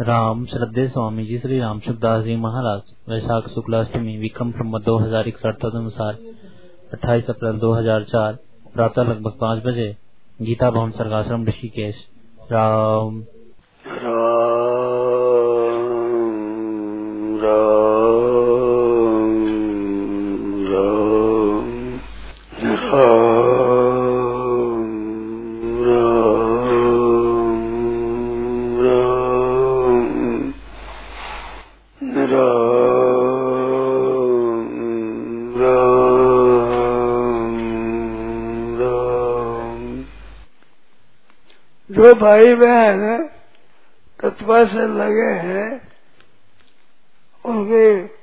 राम श्रद्धे स्वामी जी श्री राम सुखदास जी महाराज, वैशाख शुक्लाष्टमी, विक्रम संवत दो हज़ार इकसठ अनुसार अट्ठाईस अप्रैल 2004 प्रातः लगभग पाँच बजे, गीता भवन सर्गाश्रम ऋषिकेश। राम। राम। जो भाई बहन तत्व से लगे हैं, उनके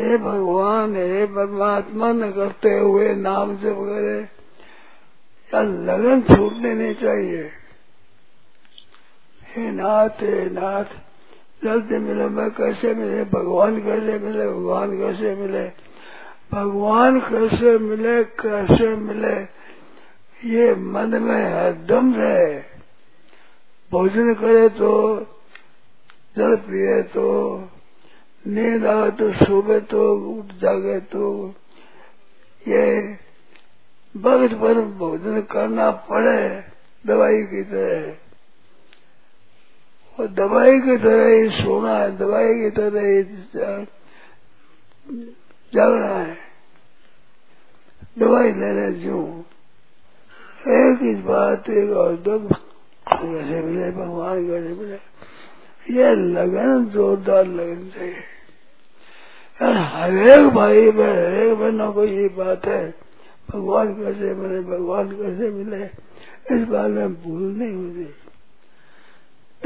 हे भगवान, हे परमात्मा न करते हुए नाम से वगैरह, या लगन छूटने नहीं चाहिए। हे नाथ हे नाथ, जल्दी मिले, मैं कैसे मिले? भगवान कैसे मिले? भगवान कैसे मिले? भगवान कैसे मिले? कैसे मिले? ये मन में हरदम रहे भोजन करे तो जल पिए तो नींद आवे तो सोवे तो उठ जागे तो ये वक्त पर भोजन करना पड़े, दवाई की तरह। और दवाई की तरह ही सोना है, दवाई की तरह ही जागना है। दवाई लेने जो एक ही बात, एक और दो कैसे मिले भगवान कैसे मिले ये लगन जोरदार लगन चाहिए हर एक भाई में हरेक बहनों को ये बात है भगवान कैसे मिले भगवान कैसे मिले इस बात में भूल नहीं होती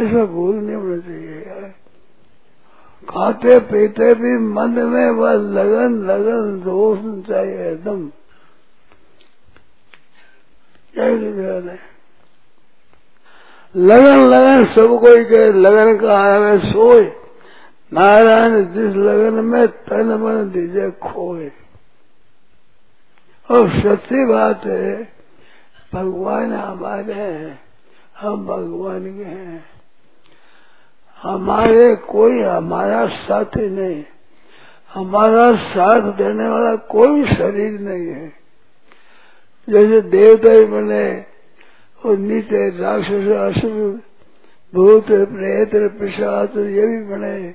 इसमें भूल नहीं होना चाहिए यार खाते पीते भी मन में वह लगन लगन दोष चाहिए एकदम। जय है लगन लगन, सब कोई के लगन का है सोए। नारायण, जिस लगन में तन मन दीजे खोए। और सच्ची बात है, भगवान हमारे हैं, हम भगवान के हैं। हमारे कोई हमारा साथी नहीं। हमारा साथ देने वाला कोई शरीर नहीं है। जैसे देवता ही बने और नीचे राक्षस असुर भूत प्रेत पिशाच ये भी बने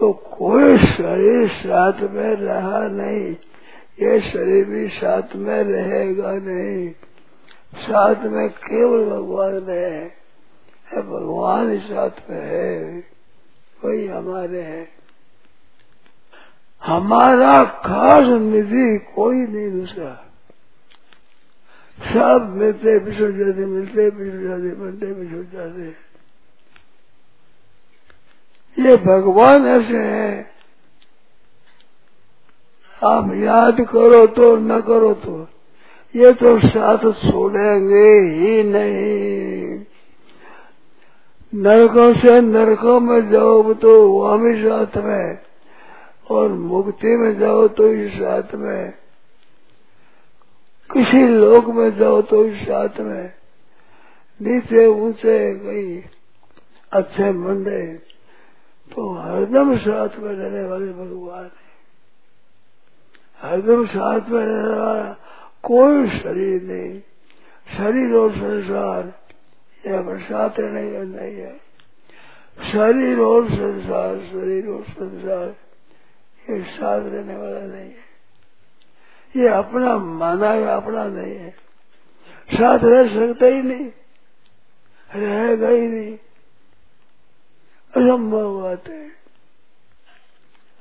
तो कोई शरीर साथ में रहा नहीं। ये शरीर भी साथ में रहेगा नहीं। साथ में केवल भगवान है, भगवान ही साथ में है। वही हमारे है। हमारा खास निधि कोई नहीं दूसरा। सब मिलते बिछुड़ जाते, मिलते बिछुड़ जाते मिलते बिछुड़ जाते। ये भगवान ऐसे हैं। आप याद करो तो न करो तो। ये तो साथ छोड़ेंगे ही नहीं। नरकों से नरकों में जाओ तो वहाँ भी साथ में, और मुक्ति में जाओ तो ही साथ में। किसी लोक में जाओ तो इस साथ में नीचे ऊँचे कहीं अच्छे मंदे तो हरदम साथ में रहने वाले भगवान है। हरदम साथ में रहने वाला कोई शरीर नहीं। शरीर और संसार यह बरसात नहीं है नहीं है। शरीर और संसार, शरीर और संसार, ये साथ रहने वाला नहीं है। ये अपना माना है, अपना नहीं है। साथ रह सकता ही नहीं रहेगा ही नहीं। असंभव बात है।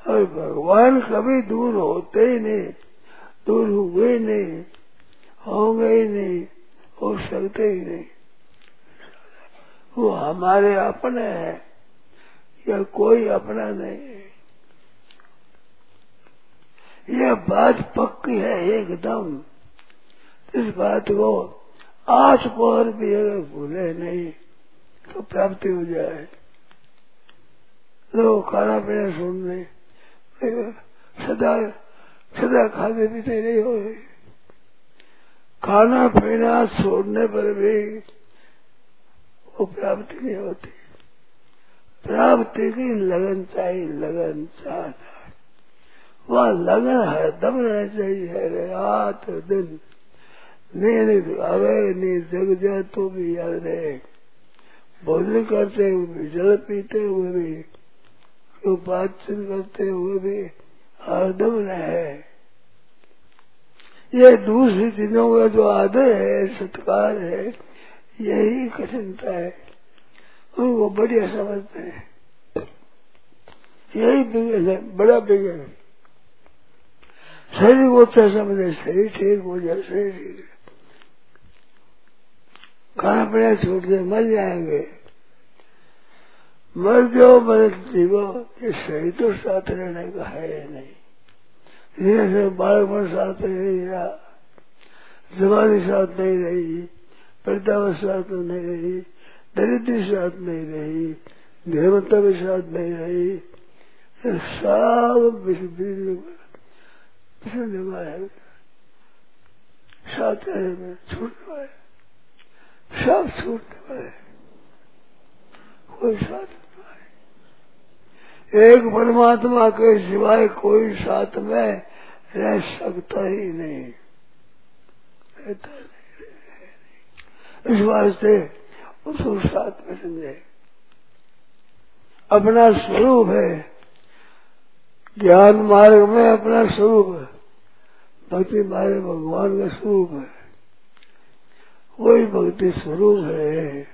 और भगवान कभी दूर होते ही नहीं, दूर हुए नहीं, होंगे ही नहीं, हो सकते ही नहीं। वो हमारे अपने हैं, या कोई अपना नहीं है। यह बात पक्की है एकदम। इस बात को आज पर भी अगर भूले नहीं तो प्राप्ति हो जाए। लोग खाना पीना सुन सदा सदा खाते पीते नहीं हो। खाना पीना छोड़ने पर भी वो प्राप्ति नहीं होती। प्राप्ति की लगन चाहिए लगन चाहना। वह लगन है, दम रहना चाहिए रात दिन नींद आवे, नींद जग जाए तो भी याद रहे। भोजन करते हुए भी जल पीते हुए भी क्यों बातचीत करते हुए भी हरदम रहे। ये दूसरी चीज़ों का जो आदर है, सत्कार है, यही कठिनता है उनको बढ़िया समझते हैं। यही बिगड़ है, बड़ा बिगड़ है। शरीर को अच्छा समझे, शरीर ठीक हो जाए, शरीर ठीक है खाना पीना छूट जाए मर जाएँगे। मर जाओ, मर जीवो, ये सही तो साथ रहने का है नहीं। धीरे से बालकपन साथ नहीं रहा जवानी साथ नहीं रही वृद्धावस्था तो नहीं रही, दरिद्र साथ नहीं रही, देवता भी साथ नहीं रही सब बिछड़ने वाले साथ वाले सब छूटने वाले कोई साथ एक परमात्मा के सिवाय कोई साथ में रह सकता ही नहीं, रहता नहीं। इस वास्ते उसको साथ में समझे। अपना स्वरूप है। ज्ञान मार्ग में अपना स्वरूप है। भक्ति मार्ग भगवान का स्वरूप है। वही भक्ति स्वरूप है।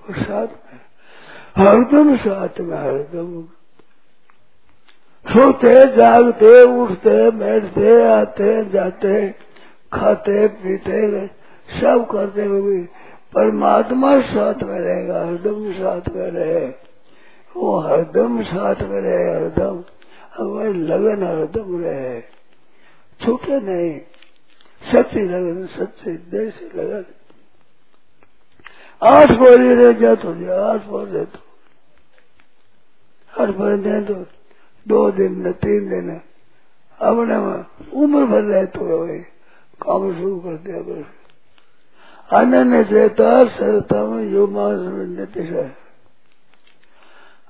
वो साथ में हरदम साथ में हरदम। सोते, जागते, उठते, बैठते, आते, जाते, खाते, पीते, सब करते हुए परमात्मा साथ में रहेगा, हरदम साथ में रहे। वो हरदम साथ में रहे, हरदम। हमारी लगन हरदम रहे। छूटे नहीं। सच्ची लगन, सच्चे देर से लगन। आठ बोली रह जा तो आठ बोल रहे तो। आठ बोल दे तो। दो दिन न तीन दिन। अपने उम्र भर रहे तो वही काम शुरू कर दिया बस अनन्य चेता सरतम यो मास नित्य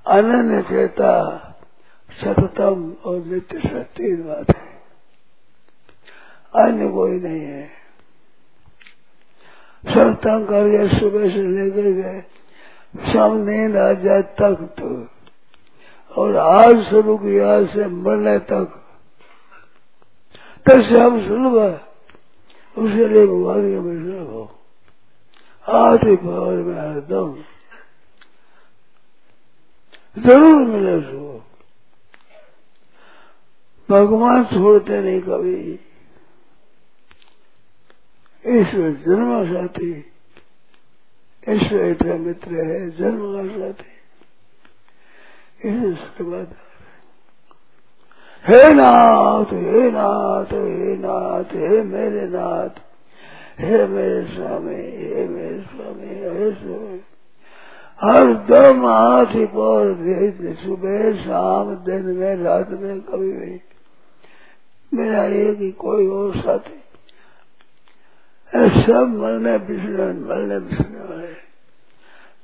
अनन्य चेता सततम और नित्य तीन बात है। अन्य कोई नहीं है। सत्संग करके सुबह से लेकर गए। शाम नींद आ जाए तक तो। और आज शुरू किया से मरने तक। तब से हम सुन उसके लिए भगवान के हो आठ ही पावर में हरदम ज़रूर मिले सो भगवान छोड़ते नहीं कभी। ईश्वर जन्म साथी। ईश्वर इतना मित्र है, जन्म का साथी। इसके बाद हे। नाथ हे नाथ हे नाथ, हे मेरे नाथ, हे मेरे स्वामी, हे मेरे स्वामी, हे स्वामी। हर दम आठ पर भेज सुबह शाम, दिन में, रात में, कभी भी। मेरा एक ही कोई और साथी। सब मरने बिछड़ने मरने बिछड़ने वाले।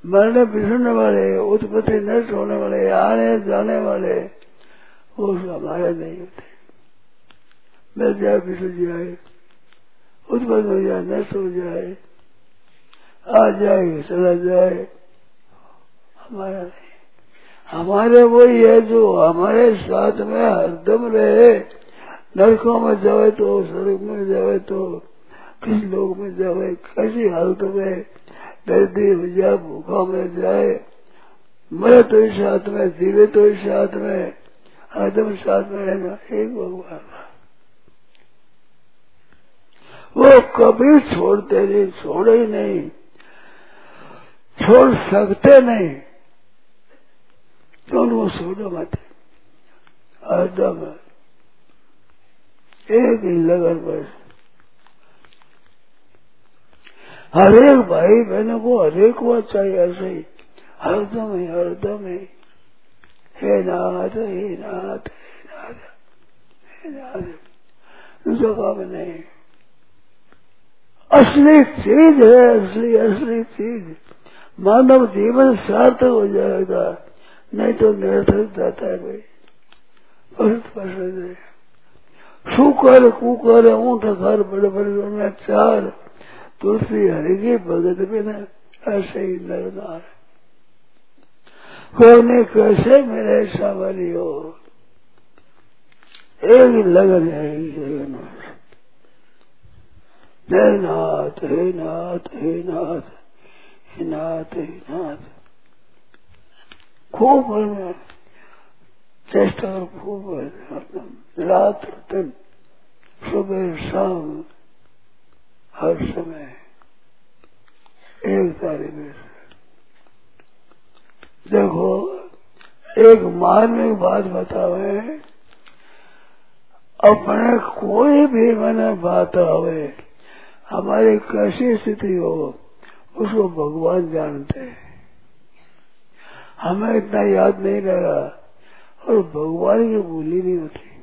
मरने बिछड़ने वाले, उत्पत्ति नष्ट होने वाले, आने जाने वाले, वो हमारे नहीं होते। मिल जाए बिछड़ जाए उत्पन्न हो जाए, नष्ट हो जाए, आ जाए, चला जाए, हमारा नहीं। हमारे वही है जो हमारे साथ में हरदम रहे। नरकों में जाए तो स्वर्ग में जाए तो किस लोग में जाए कैसी हालत में दर्दी हो जाए, भूखा में जाए। मरे तो इस साथ में, जीवे तो इस साथ में हरदम साथ में रहना एक भगवान वो कभी छोड़ते नहीं, छोड़े ही नहीं, छोड़ सकते नहीं। तो वो छोड़ो मत? हरदम एक ही लगन बस हर एक भाई बहनों को हरेक बात चाहिए ऐसे ही। हरदम ही हरदम ही। हे नाथ हे नाथ हे नाथ हे नाथ। दूसरा काम नहीं। असली चीज़ है, असली असली चीज़। मानव जीवन सार्थक हो जाएगा, नहीं तो निरर्थक जाता है भाई बहुत पसंद है सुकर कुकर, ऊँट, घर बड़े बड़े चार। तुलसी हरिगी भगत बिना ऐसे ही नरनार कोने कैसे मेरे सावरी हो एक लगन है लगन हे नाथ हे नाथ हे नाथ हे नाथ हे नाथ। खूब चेष्टा खूब रात दिन, सुबह शाम हर समय एक तारीख में देखो, एक मार्मिक बात बतावे, अपने कोई भी मन बात आवे हमारी कैसी स्थिति हो, उसको भगवान जानते हैं। हमें इतना याद नहीं रहा, और भगवान की भूली नहीं होती।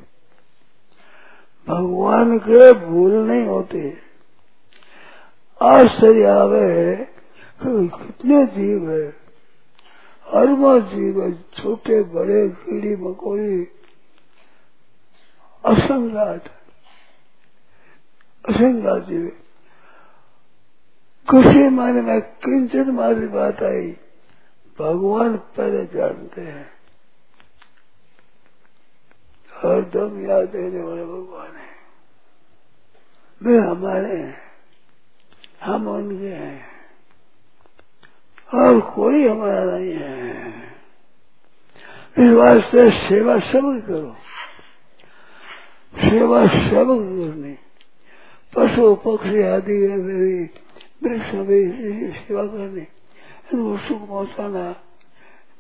भगवान के भूल नहीं होते। आश्चर्य आवे कितने जीव है। अरमा जीव है, छोटे, बड़े, कीड़ी, मकोड़ी। असंगात असंगात जीव किसी माने में किंचन मारी बात आई। भगवान पहले जानते हैं। हरदम याद देने वाले भगवान है। वे हमारे हैं। हम उनके हैं। और कोई हमारा नहीं है। इस वास्ते सेवा सब करो। सेवा सब करनी। पशु, पक्षी आदि है मेरी। वृक्ष भी सेवा करनी। सुख पहुंचाना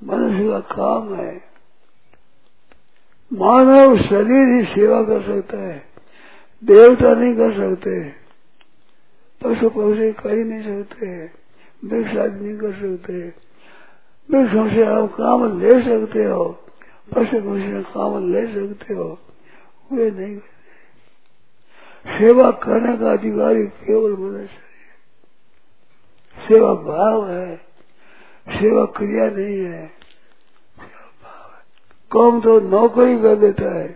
मनुष्य का काम है। मानव शरीर ही सेवा कर सकता है। देवता नहीं कर सकते। पशु पक्षी कर ही नहीं सकते वृक्ष आदि नहीं कर सकते, वृक्षों से आप काम ले सकते हो पशु पक्षी काम ले सकते हो, वे नहीं करते सेवा करने का अधिकारी केवल मनुष्य है। सेवा भाव है, सेवा क्रिया नहीं है कौन तो नौकरी कर देता है,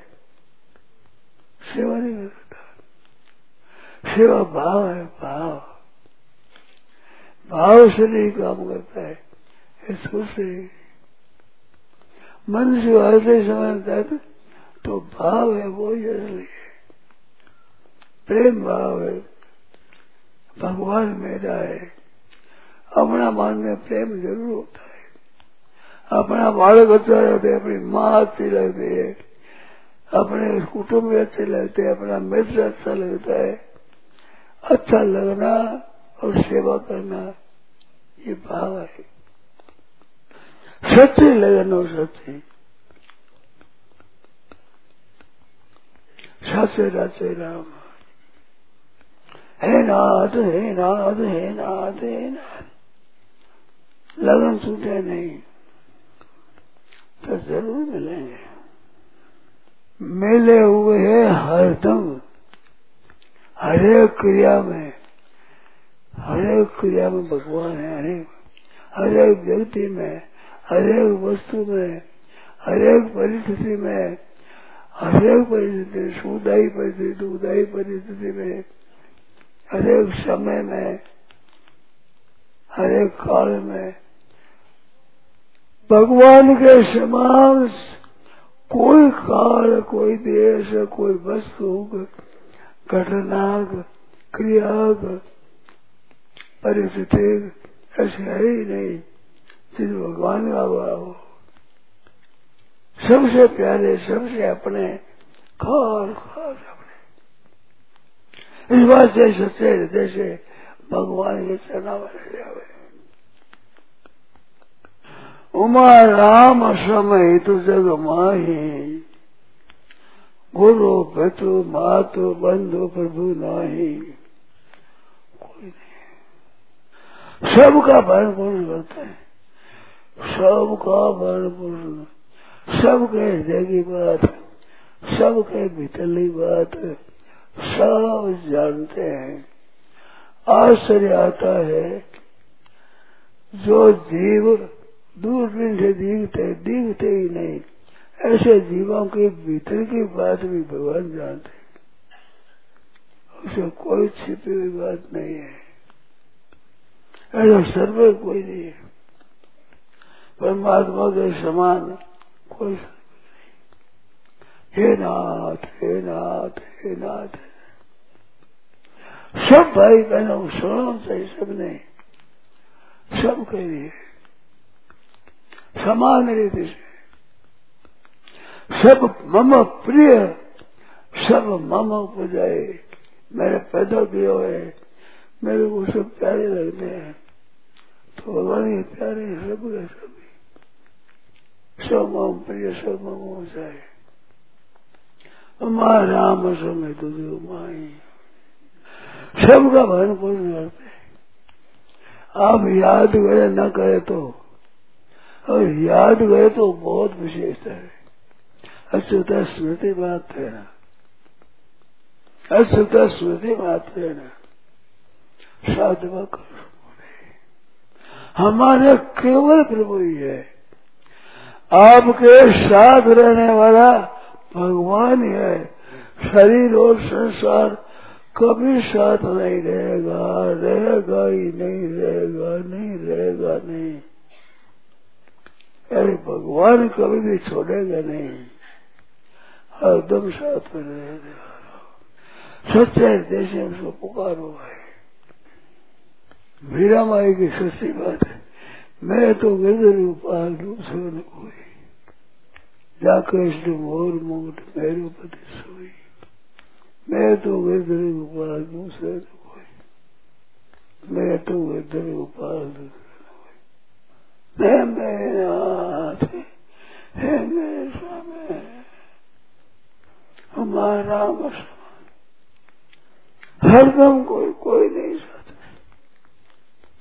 सेवा नहीं कर देता सेवा भाव है, भाव। भाव से नहीं काम करता है, इसको से। मन से ऐसे समझता है तो भाव है, वो ज़रूरी है। प्रेम भाव है, भगवान मेरा है। अपना मन में प्रेम ज़रूर होता है। अपना बालक अच्छा रहते, अपनी माँ अच्छी लगती है। अपने कुटुंब अच्छे लगते हैं अपना मित्र अच्छा लगता है। अच्छा लगना और सेवा करना, ये भाव है। सच्ची लगन और सच्ची। सचे रचे राम। हे नाथ हे नाथ हे नाथ हे नाथ। लगन छूटे नहीं तो ज़रूर मिलेंगे। मिले हुए हैं हरदम। हरेक क्रिया में, हरेक क्रिया में भगवान है, हरेक हरेक व्यक्ति में, हरेक वस्तु में, हरेक परिस्थिति में, हरेक परिस्थिति, सुदाई परिस्थिति, दुदाई परिस्थिति में, हरेक समय में, हरेक काल में। भगवान के समान कोई काल, कोई देश, कोई वस्तु घटना क्रिया परिस्थिति ऐसे है ही नहीं जिस भगवान का भाव हो। सबसे प्यारे, सबसे अपने खार खार अपने। इस बात से सच्चे हृदय से भगवान के चरणा में जावे उमा राम समय तो जग माही। गुरु भतु मातु बंधु प्रभु नाही। कोई नहीं। सबका भरण पोषण करते हैं। सबका भरण पोषण सबके हृदय की बात सबके भीतरली बात सब जानते हैं। आश्चर्य आता है जो जीव दूरबीन से दिखते दिखते ही नहीं। ऐसे जीवों के भीतर की बात भी भगवान जानते उसे कोई छिपी हुई बात नहीं है। ऐसा सर्वे कोई नहीं है। परमात्मा के समान कोई हे। नाथ हे नाथ हे नाथ। सब भाई बहनों, सुनो चाहिए सबने सब के लिए समान रीति से। सब मम प्रिय, सब मम उपजाए मैंने पैदा किए हुए मेरे को सब प्यारे लगते हैं। तो भगवान के प्यारे सब के सभी सब मम प्रिय, सब मम उपजाए हमारा राम समय तुझे माई सबका भरण पोषण करते आप याद करे न करे तो। और याद गए तो बहुत विशेषता है। अच्युता स्मृति मात्र है ना अच्युता स्मृति मात्र है ना साधवा कर हमारे केवल प्रभु ही है। आपके साथ रहने वाला भगवान ही है। शरीर और संसार कभी साथ नहीं रहेगा रहेगा ही नहीं, रहेगा नहीं रहेगा नहीं। अरे भगवान कभी भी छोड़ेगा नहीं। हरदम साथ में रहने सच्चे हृदय से उसको पुकारो है मीरा माई की सच्ची बात है मैं तो गिरधर उपाल दूसरों ने कोई जाकर मोर मुंगट मेरो पति सोई मैं तो गिरधर उपाल दूसरे ने कोई मैं तो गिरधर उपाल दूसरे हे मेरे नाथ हे मेरे स्वामी हमारा समान हरदम कोई कोई नहीं साथ में।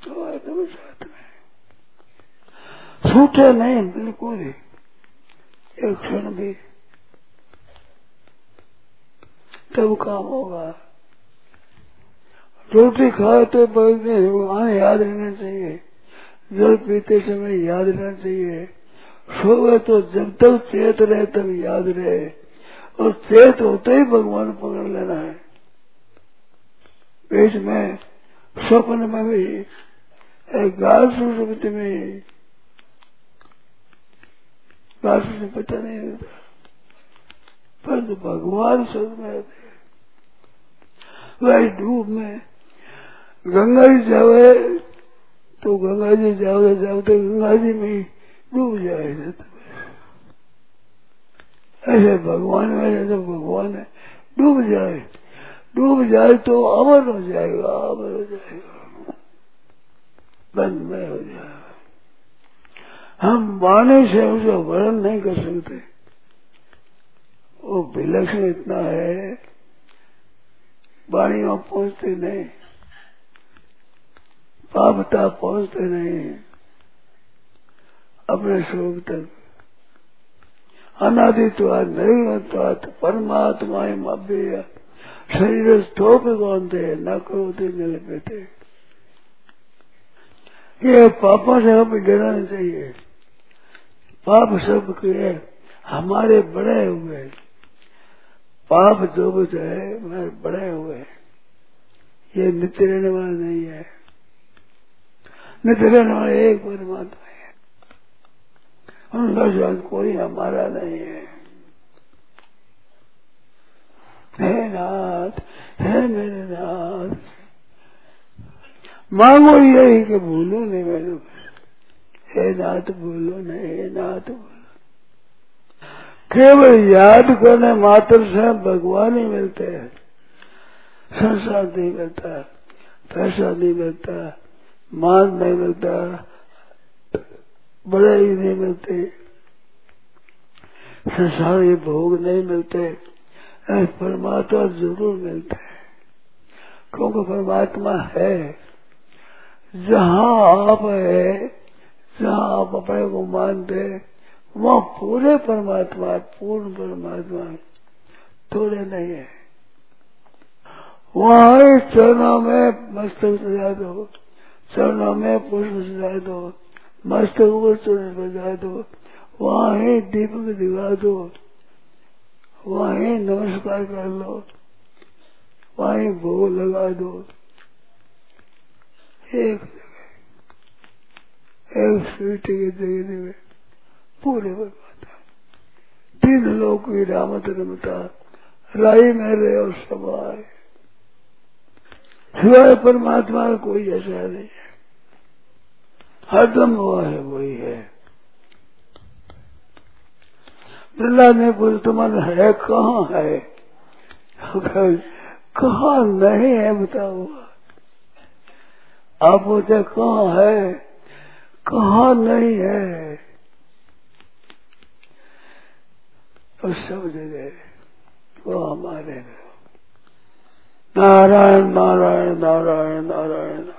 तो हरदम साथ में। छूटे नहीं, बिल्कुल ही। एक क्षण भी। तब काम होगा। रोटी खाए तो बोलते वहाँ याद रहना चाहिए। जल पीते समय याद रहना चाहिए। सोवे तो जब तक चेत रहे, तब याद रहे। और चेत होते ही भगवान पकड़ लेना है। बीच में, स्वप्न में भी गाल सुमित में, गाल पता नहीं होता परंतु भगवान सब में वही डूब में, गंगा जी जावे तो गंगा जी जावे जाओ तो गंगा जी में डूब जाए ऐसे भगवान में तो भगवान है। डूब जाए डूब जाए तो अमर हो जाएगा, अमर हो जाएगा। बंद में हो जाएगा। हम वाणी से उसे वर्णन नहीं कर सकते। वो विलक्षण इतना है वाणी वहाँ पहुँचते नहीं, पापता पहुँचते नहीं, अपने स्वरूप तक। अनादित्वाद निर्गतवाद परमात्मा अभ्य शरीर स्थोप कौनते न करोते न लेते ये पापों से हमें डरना चाहिए। पाप सब के हमारे बड़े हुए। पाप जो कुछ है, हमारे बड़े हुए। ये नित्य रहने वाला नहीं है। नित्य रहने वाला एक परमात्मा उनका कोई हमारा नहीं है। हे नाथ, हे मेरे नाथ, मांगो यही कि भूलो नहीं मेरे हे नाथ, भूलो नहीं, हे नाथ, भूलो। केवल याद करने मात्र से भगवान ही मिलते हैं। संसार नहीं मिलता, पैसा नहीं मिलता, मान नहीं मिलता बड़े ही नहीं मिलते। संसार ये भोग नहीं मिलते। परमात्मा ज़रूर मिलते। है क्योंकि परमात्मा है। जहाँ आप है, जहाँ आप अपने को मानते वहाँ पूरे परमात्मा है पूर्ण परमात्मा थोड़े नहीं है। वहाँ चरणों में मस्तक सजा दो चरणों में पुष्प सजा दो मस्तक को चुन बजा दो। वहाँ ही दीपक, दिखा दो। वहाँ ही नमस्कार कर लो। वहाँ भोग लगा दो। एक एक स्वीटी के देखने में पूरे बर्बाद तीन लोग की रामत रमता, राई में रहे और समाए सिवाय परमात्मा कोई ऐसा नहीं है। हरदम हुआ है, वही है। प्रहलाद ने पूछ तुम्हारा है कहाँ है? कहा नहीं है, बताओ। आप बोलते, कहाँ है? कहा नहीं है? तो सब जगह वो हमारे नारायण नारायण नारायण नारायण